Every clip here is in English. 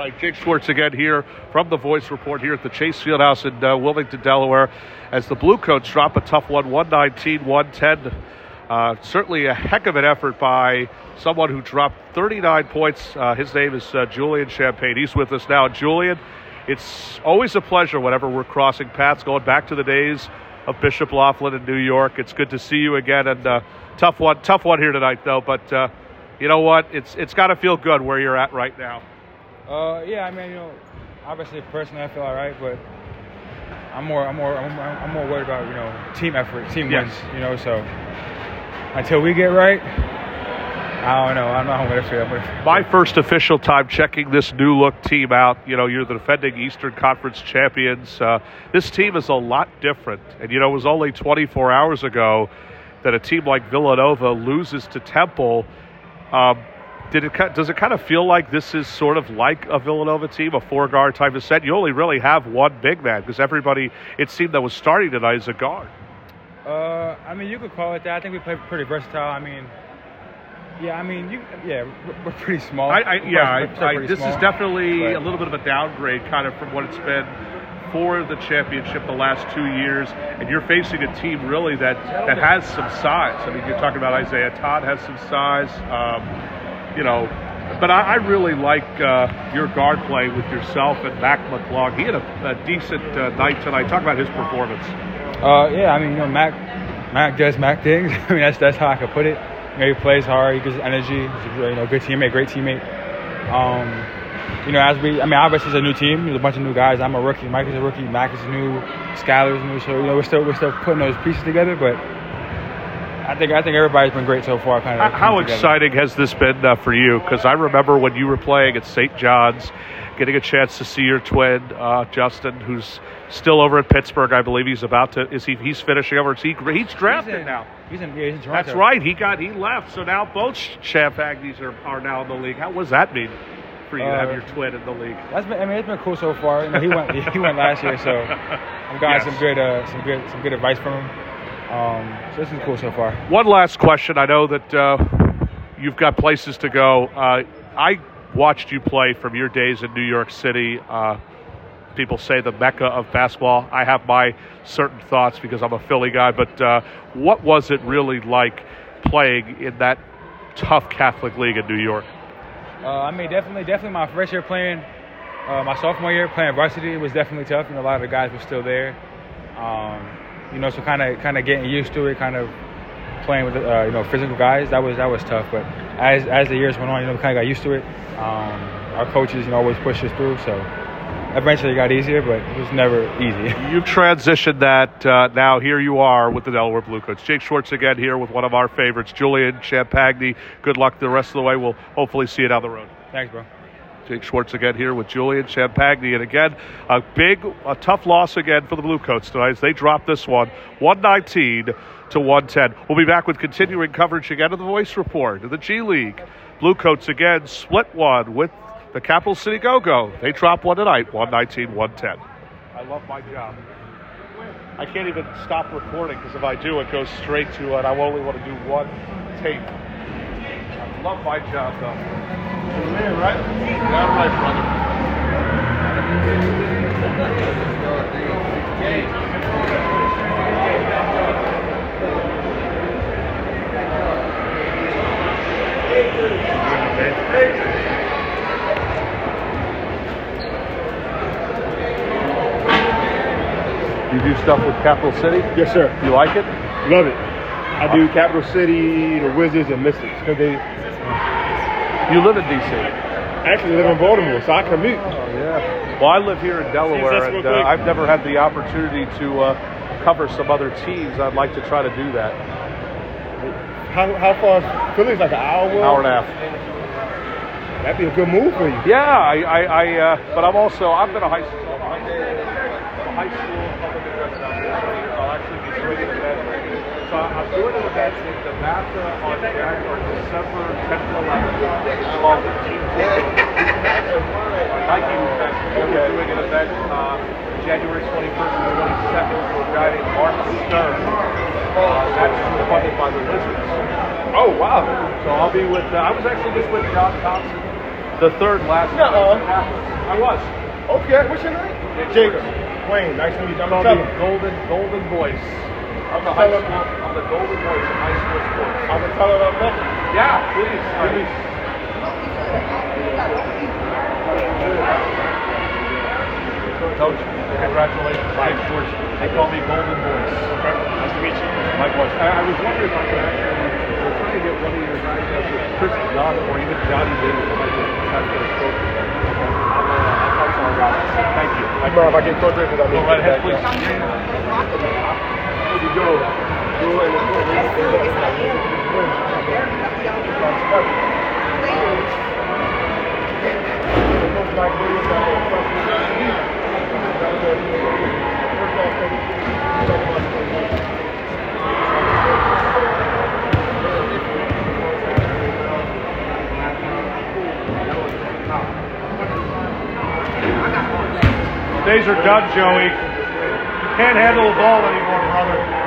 right, Jake Schwartz again here from the Voice Report here at the Chase Fieldhouse in uh, Wilmington, Delaware, as the Bluecoats drop a tough one, 119 110. Uh, certainly a heck of an effort by someone who dropped 39 points. Uh, his name is uh, Julian Champagnie. He's with us now. Julian, it's always a pleasure whenever we're crossing paths, going back to the days of Bishop Loughlin in New York. It's good to see you again, and uh, tough one, tough one here tonight, though. But uh, you know what? It's it's got to feel good where you're at right now. Uh, yeah, I mean, you know, obviously personally I feel all right, but I'm more, I'm more, I'm, I'm more worried about you know team effort, team Yes. wins. You know, so until we get right, I don't know. I don't know how I'm gonna feel. But My first official time checking this new look team out. You know, you're the defending Eastern Conference champions. Uh, this team is a lot different. And, you know, it was only 24 hours ago that a team like Villanova loses to Temple. Um, did it, does it kind of feel like this is sort of like a Villanova team, a four guard type of set? You only really have one big man because everybody, it seemed, that was starting tonight is a guard. Uh, I mean, you could call it that. I think we play pretty versatile. I mean, yeah, I mean, you, yeah, we're, we're pretty small. I, I yeah, I, we're I, this is definitely but- a little bit of a downgrade, kind of from what it's been for the championship the last two years. And you're facing a team really that that has some size. I mean, you're talking about Isaiah Todd has some size. Um, you know, but I, I really like uh, your guard play with yourself and Mac McClung. He had a, a decent uh, night tonight. Talk about his performance. Uh, yeah, I mean, you know, Mac, Mac does Mac things. I mean, that's that's how I could put it. You know, he plays hard. He gives energy. He's a you know, good teammate, great teammate. Um, you know, as we, I mean, obviously it's a new team. There's a bunch of new guys. I'm a rookie. Mike is a rookie. Mac is new. Skylar's new. So you know, we're still we're still putting those pieces together. But I think I think everybody's been great so far. Kind of. How exciting has this been uh, for you? Because I remember when you were playing at St. John's, getting a chance to see your twin, uh, Justin, who's still over at Pittsburgh. I believe he's about to. Is he? He's finishing over. He? He's drafted He's in, now. He's in, yeah, he's in Toronto. That's right. He got. He left. So now both Champagnies are, are now in the league. How was that mean for you to have Uh, your twin in the league? That's been, I mean, it's been cool so far. You know, he went, he went last year, so I've gotten Yes. some good, uh, some good, some good advice from him. Um, so this is cool so far. One last question. I know that uh, you've got places to go. Uh, I watched you play from your days in New York City. Uh, people say the mecca of basketball. I have my certain thoughts because I'm a Philly guy. But uh, what was it really like playing in that tough Catholic league in New York? Uh, I mean, definitely, definitely my first year playing, uh, my sophomore year playing varsity was definitely tough. You know, a lot of the guys were still there. Um, you know, so kind of, kind of getting used to it, kind of playing with, uh, you know, physical guys. That was, that was tough. But as, as the years went on, you know, we kind of got used to it. Um, our coaches, you know, always pushed us through. So eventually it got easier, but it was never easy. You've transitioned that. Uh, now here you are with the Delaware Bluecoats. Jake Schwartz again here with one of our favorites, Julian Champagnie. Good luck the rest of the way. We'll hopefully see you down the road. Thanks, bro. Jake Schwartz again here with Julian Champagnie. And again, a big, a tough loss again for the Blue Coats tonight as they drop this one 119 to 110. We'll be back with continuing coverage again of the Voice Report of the G League. Blue Coats again split one with the Capital City Go Go. They drop one tonight 119 110. I love my job. I can't even stop recording because if I do, it goes straight to it. I only want to do one tape. I love my job though. right? Yeah, right, brother. You do stuff with Capital City? Yes, sir. You like it? Love it. I do uh, Capital City, the Wizards, and Mystics because they You live in DC. actually live in Baltimore, so I commute. Yeah. Well, I live here in Delaware, and uh. I've never had the opportunity to uh, cover some other teams. I'd like to try to do that. How, how far? is Philly's like an hour. Hour and a half. That'd be a good move for you. Yeah, I, I, I uh, but I'm also I've been a high school, I'm a high school public address announcer. I'll actually be doing an event. So I'm doing an event in DeMatha on January or December 10th and 11th. It's called the Team Nike event. We're doing an event uh, January 21st and 22nd for a guy named Mark Stern. Uh, that's funded by the Wizards. Oh wow. So I'll be with. Uh, I was actually just with John Thompson the third last. Nuh-uh. I was. Okay, what's your name? Jacob. Wayne, nice to meet you. I'm Called gonna the. Golden Golden Voice. I'm The high school. I'm the Golden Voice of high school sports. I'm gonna tell him I'm. Yeah, please, please. Coach, congratulations. Hi, George. They call me Golden Voice. Nice to meet you. Likewise. I, I was wondering if I could actually, we're trying to get one of your guys up with Kris Dunn or even Johnny Davis. If I could have their trophy. Okay. I'll, I'll talk to our guys. Thank you. I Bro, if I get caught drinking, I'll Go right ahead, please. down. There you go. Days are done, Joey. You can't handle the ball anymore, brother.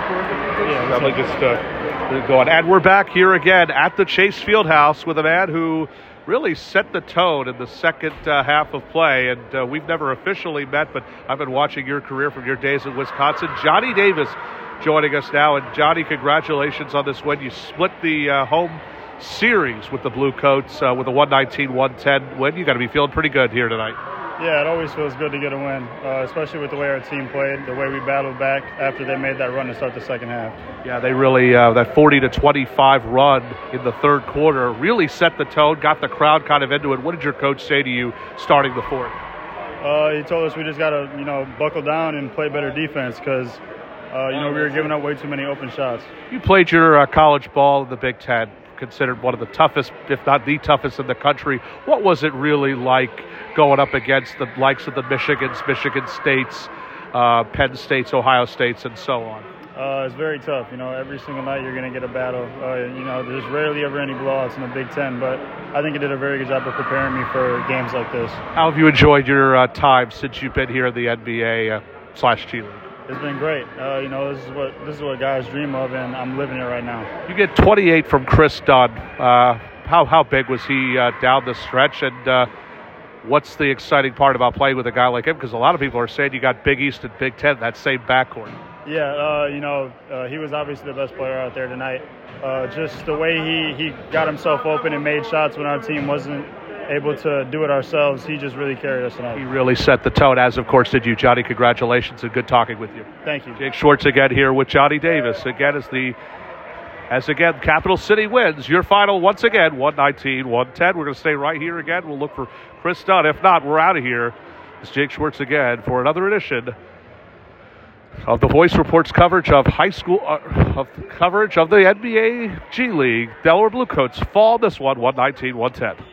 Yeah, just uh, going. And we're back here again at the Chase Fieldhouse with a man who really set the tone in the second uh, half of play. And uh, we've never officially met, but I've been watching your career from your days in Wisconsin. Johnny Davis joining us now. And Johnny, congratulations on this win. You split the uh, home series with the Blue Coats uh, with a 119 110 win. You got to be feeling pretty good here tonight. Yeah, it always feels good to get a win, uh, especially with the way our team played, the way we battled back after they made that run to start the second half. Yeah, they really uh, that 40 to 25 run in the third quarter really set the tone, got the crowd kind of into it. What did your coach say to you starting the fourth? Uh, he told us we just got to, you know, buckle down and play better defense because, uh, you know, we were giving up way too many open shots. You played your uh, college ball in the Big Ten, considered one of the toughest, if not the toughest in the country. What was it really like going up against the likes of the Michigans, Michigan States, uh, Penn States, Ohio States, and so on? Uh, it's very tough. You know, every single night you're going to get a battle. Uh, you know, there's rarely ever any blowouts in the Big Ten, but I think it did a very good job of preparing me for games like this. How have you enjoyed your uh, time since you've been here in the NBA uh, slash G League? It's been great. Uh, you know, this is what this is what guys dream of, and I'm living it right now. You get 28 from Kris Dunn. Uh, how how big was he uh, down the stretch, and uh, what's the exciting part about playing with a guy like him? Because a lot of people are saying you got Big East and Big Ten, that same backcourt. Yeah, uh, you know, uh, he was obviously the best player out there tonight. Uh, just the way he, he got himself open and made shots when our team wasn't able to do it ourselves, he just really carried us on. He really set the tone, as of course did you, Johnny. Congratulations and good talking with you. Thank you. Jake Schwartz again here with Johnny Davis. Again, as the as again Capital City wins. Your final once again 119 110. We're going to stay right here again. We'll look for Kris Dunn. If not, we're out of here. It's Jake Schwartz again for another edition of the Voice Reports coverage of high school uh, of coverage of the NBA G League. Delaware Bluecoats fall this one 119 110.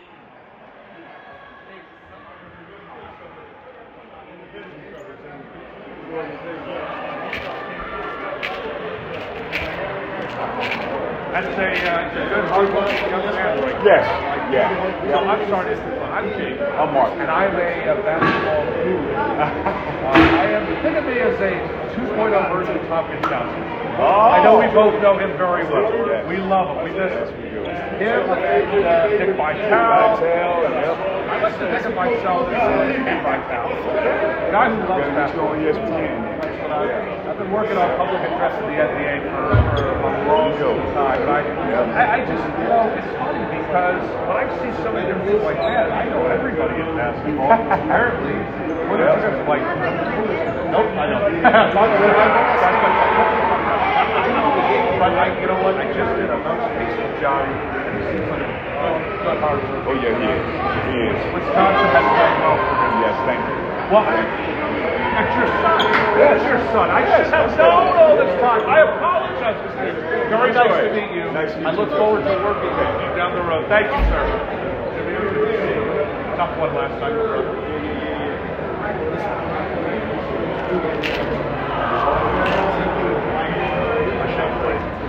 That's a, uh, it's a good hard one. Yes. Yeah. So I'm sorry, I'm Jake. I'm Mark. And I'm a, uh basketball guru. uh, I am, think of me as a 2.0 version of Tom Johnson. I know we both know him very well. Yes. We love him. We miss him. Him and uh, Dick Vitale. I like to think of myself as uh, Dick Vitale. A guy who loves basketball. I've been working on public address in the NBA for, for a long time. But I, I, I just, you know, it's funny because when I see some of your moves like that, I know everybody in basketball. Apparently, what is it like? Nope, I don't. but I, you know what? I just did a piece with Johnny, and he seems like a hard. Oh yeah, he is. He is. Wisconsin has done well for him. Yes, thank you. Well, that's your son. That's your son. I should have known all this time. I apologize. Mr. Very nice to meet you. Nice to meet you. I look you. forward to working with you down the road. Thank you, sir. Tough one last night, brother.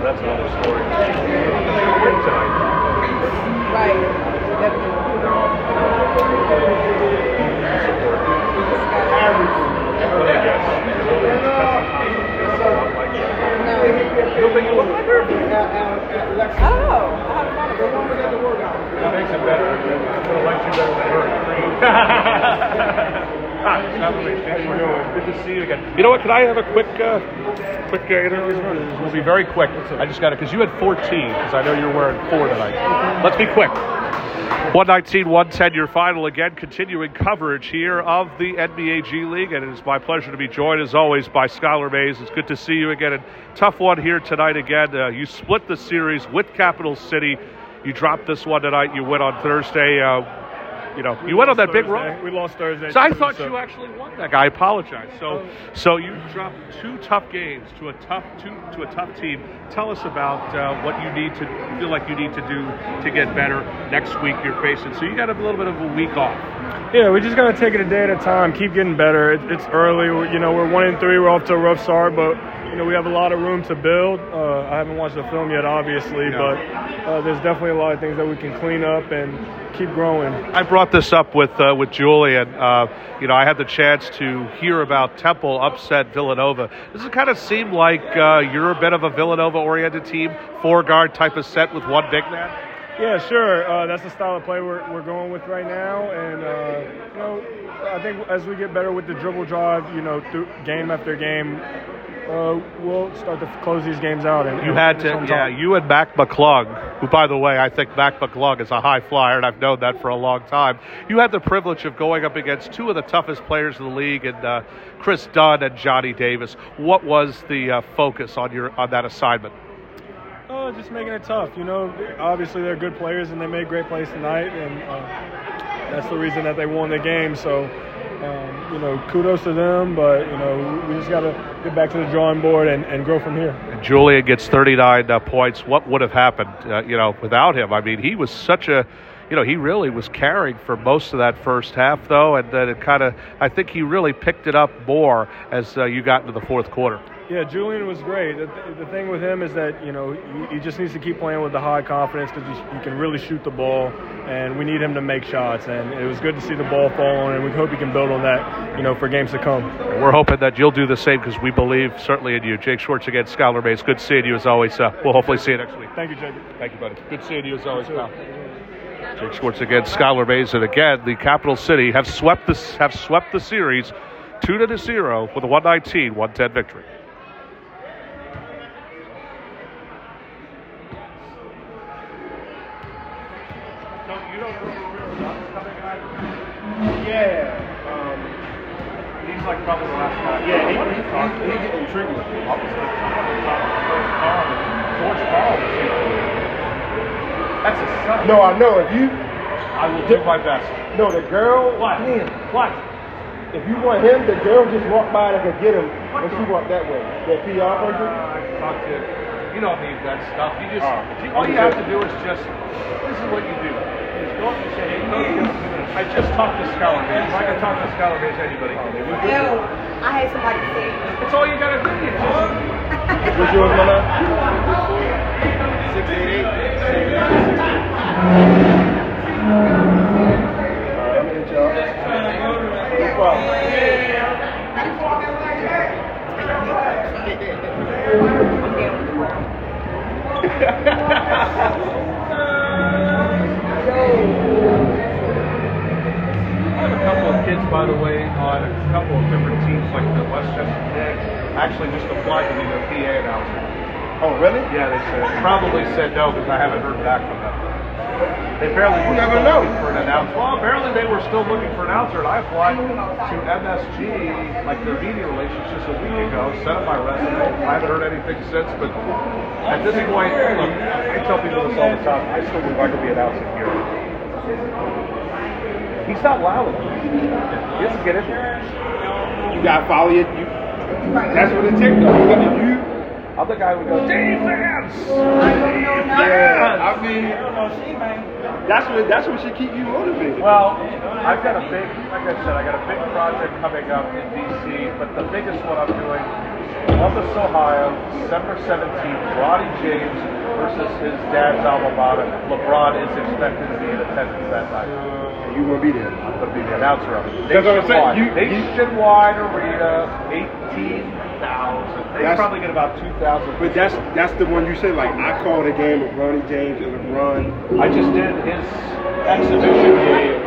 That's another story. Right. Definitely. Good to see you again. You know what? Can I have a quick, uh, quick uh, interview? We'll be very quick. I just got it because you had 14. Because I know you're wearing four tonight. Let's be quick. 119 110, your final again. Continuing coverage here of the NBA G League, and it is my pleasure to be joined as always by Skylar Mays. It's good to see you again. And tough one here tonight again. Uh, you split the series with Capital City. You dropped this one tonight. You win on Thursday. Uh, you know, We you went on lost that big run. We lost Thursday. So I thought so- you actually won that guy. I apologize. So, so you dropped two tough games to a tough two to a tough team. Tell us about uh, what you need to feel like you need to do to get better next week. You're facing. So you got a little bit of a week off. Yeah, we just gotta take it a day at a time. Keep getting better. It, it's early. We're, you know, we're one and three. We're off to a rough start, but you know we have a lot of room to build. Uh, I haven't watched the film yet, obviously, Yeah. but uh, there's definitely a lot of things that we can clean up and keep growing. I brought this up with uh, with Julian. Uh, you know, I had the chance to hear about Temple upset Villanova. Does it kind of seem like uh, you're a bit of a Villanova-oriented team, four guard type of set with one big man? Yeah, sure. Uh, that's the style of play we're, we're going with right now, and uh, you know, I think as we get better with the dribble drive, you know, through game after game, uh, we'll start to close these games out. And You had to, yeah. You and Mac McClung, who, by the way, I think Mac McClung is a high flyer, and I've known that for a long time. You had the privilege of going up against two of the toughest players in the league, and uh, Kris Dunn and Johnny Davis. What was the uh, focus on your on that assignment? Oh, just making it tough. You know, obviously they're good players and they made great plays tonight, and uh, that's the reason that they won the game. So, um, you know, kudos to them. But you know, we just got to get back to the drawing board and, and grow from here. And Julian gets 39 uh, points. What would have happened, uh, you know, without him? I mean, he was such a, you know, he really was carrying for most of that first half, though, and then it kind of, I think he really picked it up more as uh, you got into the fourth quarter. Yeah, Julian was great. The, the thing with him is that you know he, he just needs to keep playing with the high confidence because he, he can really shoot the ball, and we need him to make shots. And it was good to see the ball fall on, and we hope he can build on that, you know, for games to come. And we're hoping that you'll do the same because we believe certainly in you. Jake Schwartz again, Skylar Mays. Good seeing you as always. Uh, we'll hopefully see you next week. Thank you, Jake. Thank you, buddy. Good seeing you as always, pal. Jake Schwartz again, Skylar Mays, and again the Capital City have swept this have swept the series two to zero with a 119-110 victory. Yeah. Um, He's like probably the last guy. yeah, he, he, he, he getting tricky. George Paul. That's a son. No, I. If you I will do my best. no, the girl. What? Damn. What? If you want him, the girl just walk by and can get him when she walked that way. That PR person. Uh, talk to you don't need that stuff. You just you- all you have to do is just this is what you do. You just go up and say, hey, you know, you know, I just talked to Skylar Mays. If I can talk to Skylar Mays, anybody can. No, I had somebody say. That's all you gotta do. You just What's yours, Mama? I have a couple of kids, by the way, on a couple of different teams, like the Westchester Knicks. Actually, just applied to be their PA announcer. Oh, really? Yeah, they said probably said no because I haven't heard back from them. They apparently were never still know. looking for an announcer. Well, apparently they were still looking for an announcer, and I applied to MSG, like their media relations, just a week ago. Sent them my resume. I haven't heard anything since, but at this point, look, I tell people this all the time. I still believe I could be announcing here. He's not loud enough. He doesn't get into it. You gotta follow it. You, that's what it takes. Though. You got if you. I'm the guy who goes, defense! Yeah, I mean, that's what that's what should keep you motivated. Well, I've got a big, like I said, I got a big project coming up in DC, but the biggest one I'm doing, Columbus, Ohio, December 17th, Bronny James versus his dad's alma mater. LeBron is expected to be in attendance that night. And you gonna be there. I'm going to be the announcer of it. That's what I'm saying. You- you- Nationwide Arena, 18,000. They That's- probably get about 2,000. But that's that's the one you said. Like I called a game with Bronny James and LeBron. I just did his exhibition game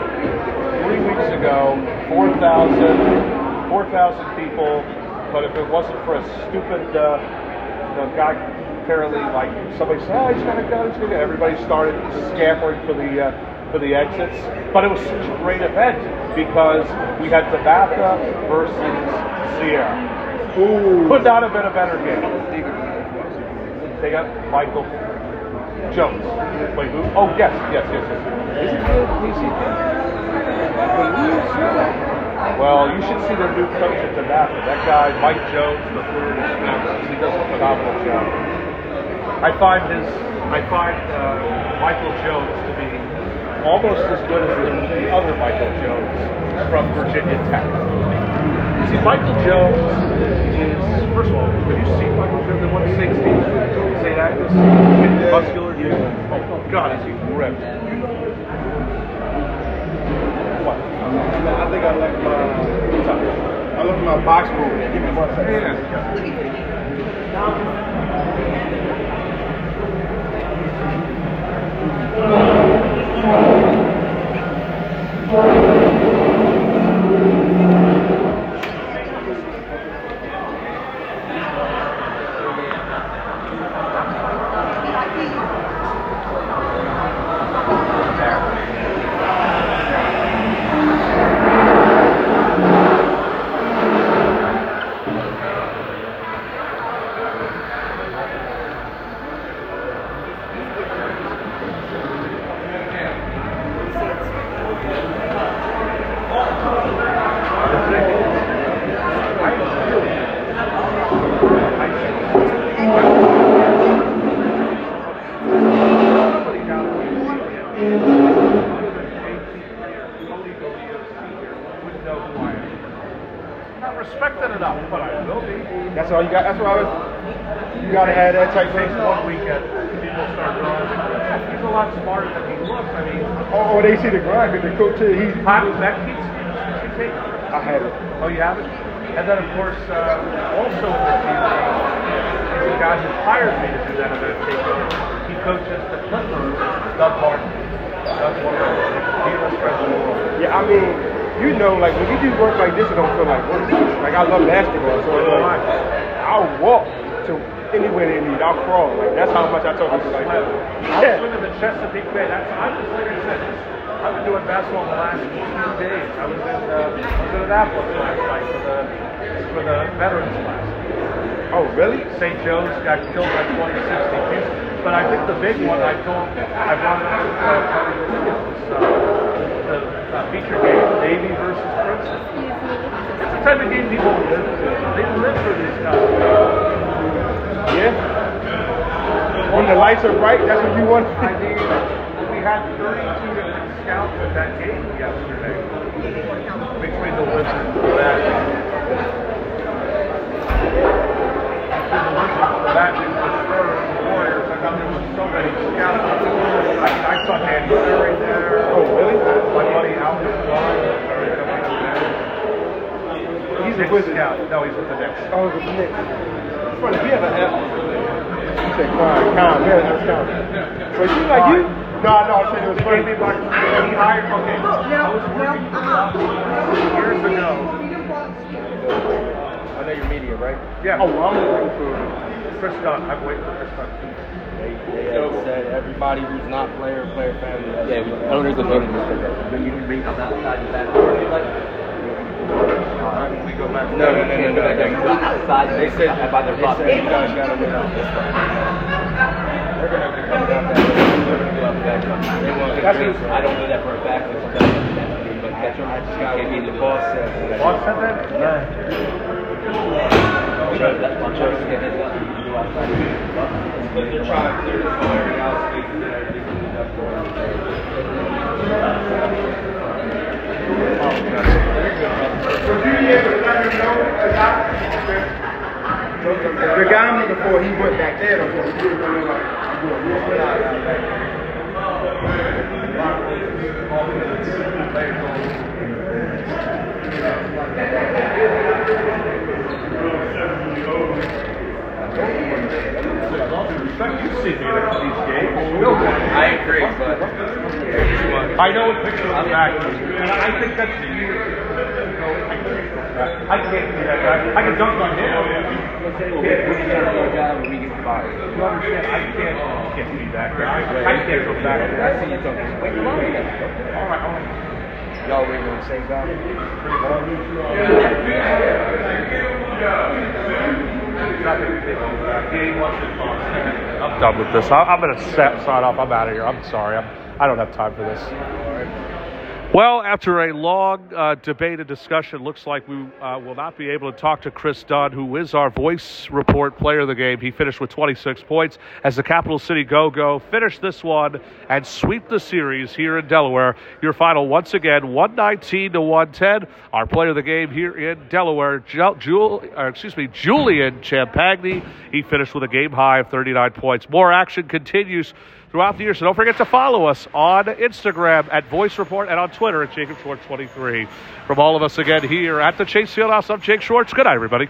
three weeks ago. Four thousand 4,000 people, but if it wasn't for a stupid uh, you know, guy apparently like somebody said, oh, he's gonna go, he's gonna go. Everybody started scampering for the uh, for the exits, but it was such a great event because we had Tabata versus Sierra. Could not have been a better game. They got Michael Jones. Wait, who? Oh, yes, yes, yes, yes. Is the PCP? Well, you should see their new coach at the Tabata. That guy, Mike Jones, the third. He does a phenomenal job. I find his, I find uh, Michael Jones to be almost as good as the, the other Michael Jones from Virginia Tech. See, Michael Jones is, first of all, have you seen Michael Jones at 160? St. Agnes? Muscular? Yeah. Oh, God, is he ripped. What? I think I left my. I left my box move. Give me one second. Not respected enough, but I will be. That's all you got. That's what I was. You gotta have that type of. one weekend, people start realizing he's a lot smarter than he looks. I mean, Oh, oh, they see the grind because the coach said he's. Pat that keeps you take. I had it. Oh, you have it? And then, of course, uh, also in the team, the guy who hired me to do that event takeover. He coaches the Clippers, Doug Martin. Doug Martin, fearless president. Yeah, I mean, you know, like when you do work like this, it don't feel like work. Like I love basketball, so it's like I'll walk to anywhere they need. I'll crawl. Like that's how much I told people. Like, I was yeah. swimming the Chesapeake Bay. That's I'm just like I said. I've been doing basketball in the last 18 days. I was in uh, I was in Annapolis last night for the for the veterans class. Oh, really? St. Joe's got killed by 2060 Houston. But I think the big one I told I wanted to uh, tell you was uh, the uh, feature game, Navy versus Princeton. It's the type of game people live for. They live for these kind. Yeah. When the lights are bright, that's what you want. I mean, we had 32 different scouts at that game yesterday between the Wizards and the Magic. Between the Wizards, the Magic, the Spurs, the Warriors, I thought there were so many scouts. I, I saw Danny Ferry there. Oh, really? My buddy Albert Klein. He's a Knicks Wizard. scout. No, he's with the Knicks. Oh, it's the Knicks. It's funny. We have an app. You said Klein, Klein. We have an app. So you like you? No, no. I said it was He funny. gave me he hired, okay, I was working for him years ago. I know you're media, right? Yeah. Oh, well, I'm looking for. Kris Dunn. I'm waiting for Kris Dunn. They, they have said everybody who's not player, player family. has Yeah, to- owners of voting Then you can be outside of that. We go back. No, no, no, no, no. no. They said by their said you guys gotta wait out this time. They're gonna have to come down that. Go out back. What-. I don't know that for a fact. But that's I just got what the boss said. Boss said that? That's my choice to get it done. Trying The I'm looking for, he went back there. though, so he was really like, I'm doing real good out there. You see me at these games. I agree, but I know what picture of the back and I think that's the year. You know, I think it's back. I can't be that guy. I can dunk on him. Let's say we get one job and we get fired. You understand? I can't, can't be that guy. I can't go back there. I see you talking. Wait, come on. All right, all right. Y'all waiting on the same guy? I'm done with this. I- I'm going to set sign off. I'm out of here. I'm sorry. I'm, I don't have time for this. Well, after a long uh, debate and discussion, looks like we uh, will not be able to talk to Kris Dunn, who is our voice report player of the game. He finished with 26 points as the Capital City Go Go finish this one and sweep the series here in Delaware. Your final, once again, 119 to 110. Our player of the game here in Delaware, Ju- Jul- or excuse me, Julian Champagnie. He finished with a game high of 39 points. More action continues throughout the year. So don't forget to follow us on Instagram at Voice Report and on Twitter at Jacob Schwartz 23. From all of us again here at the Chase Fieldhouse, I'm Jake Schwartz. Good night, everybody.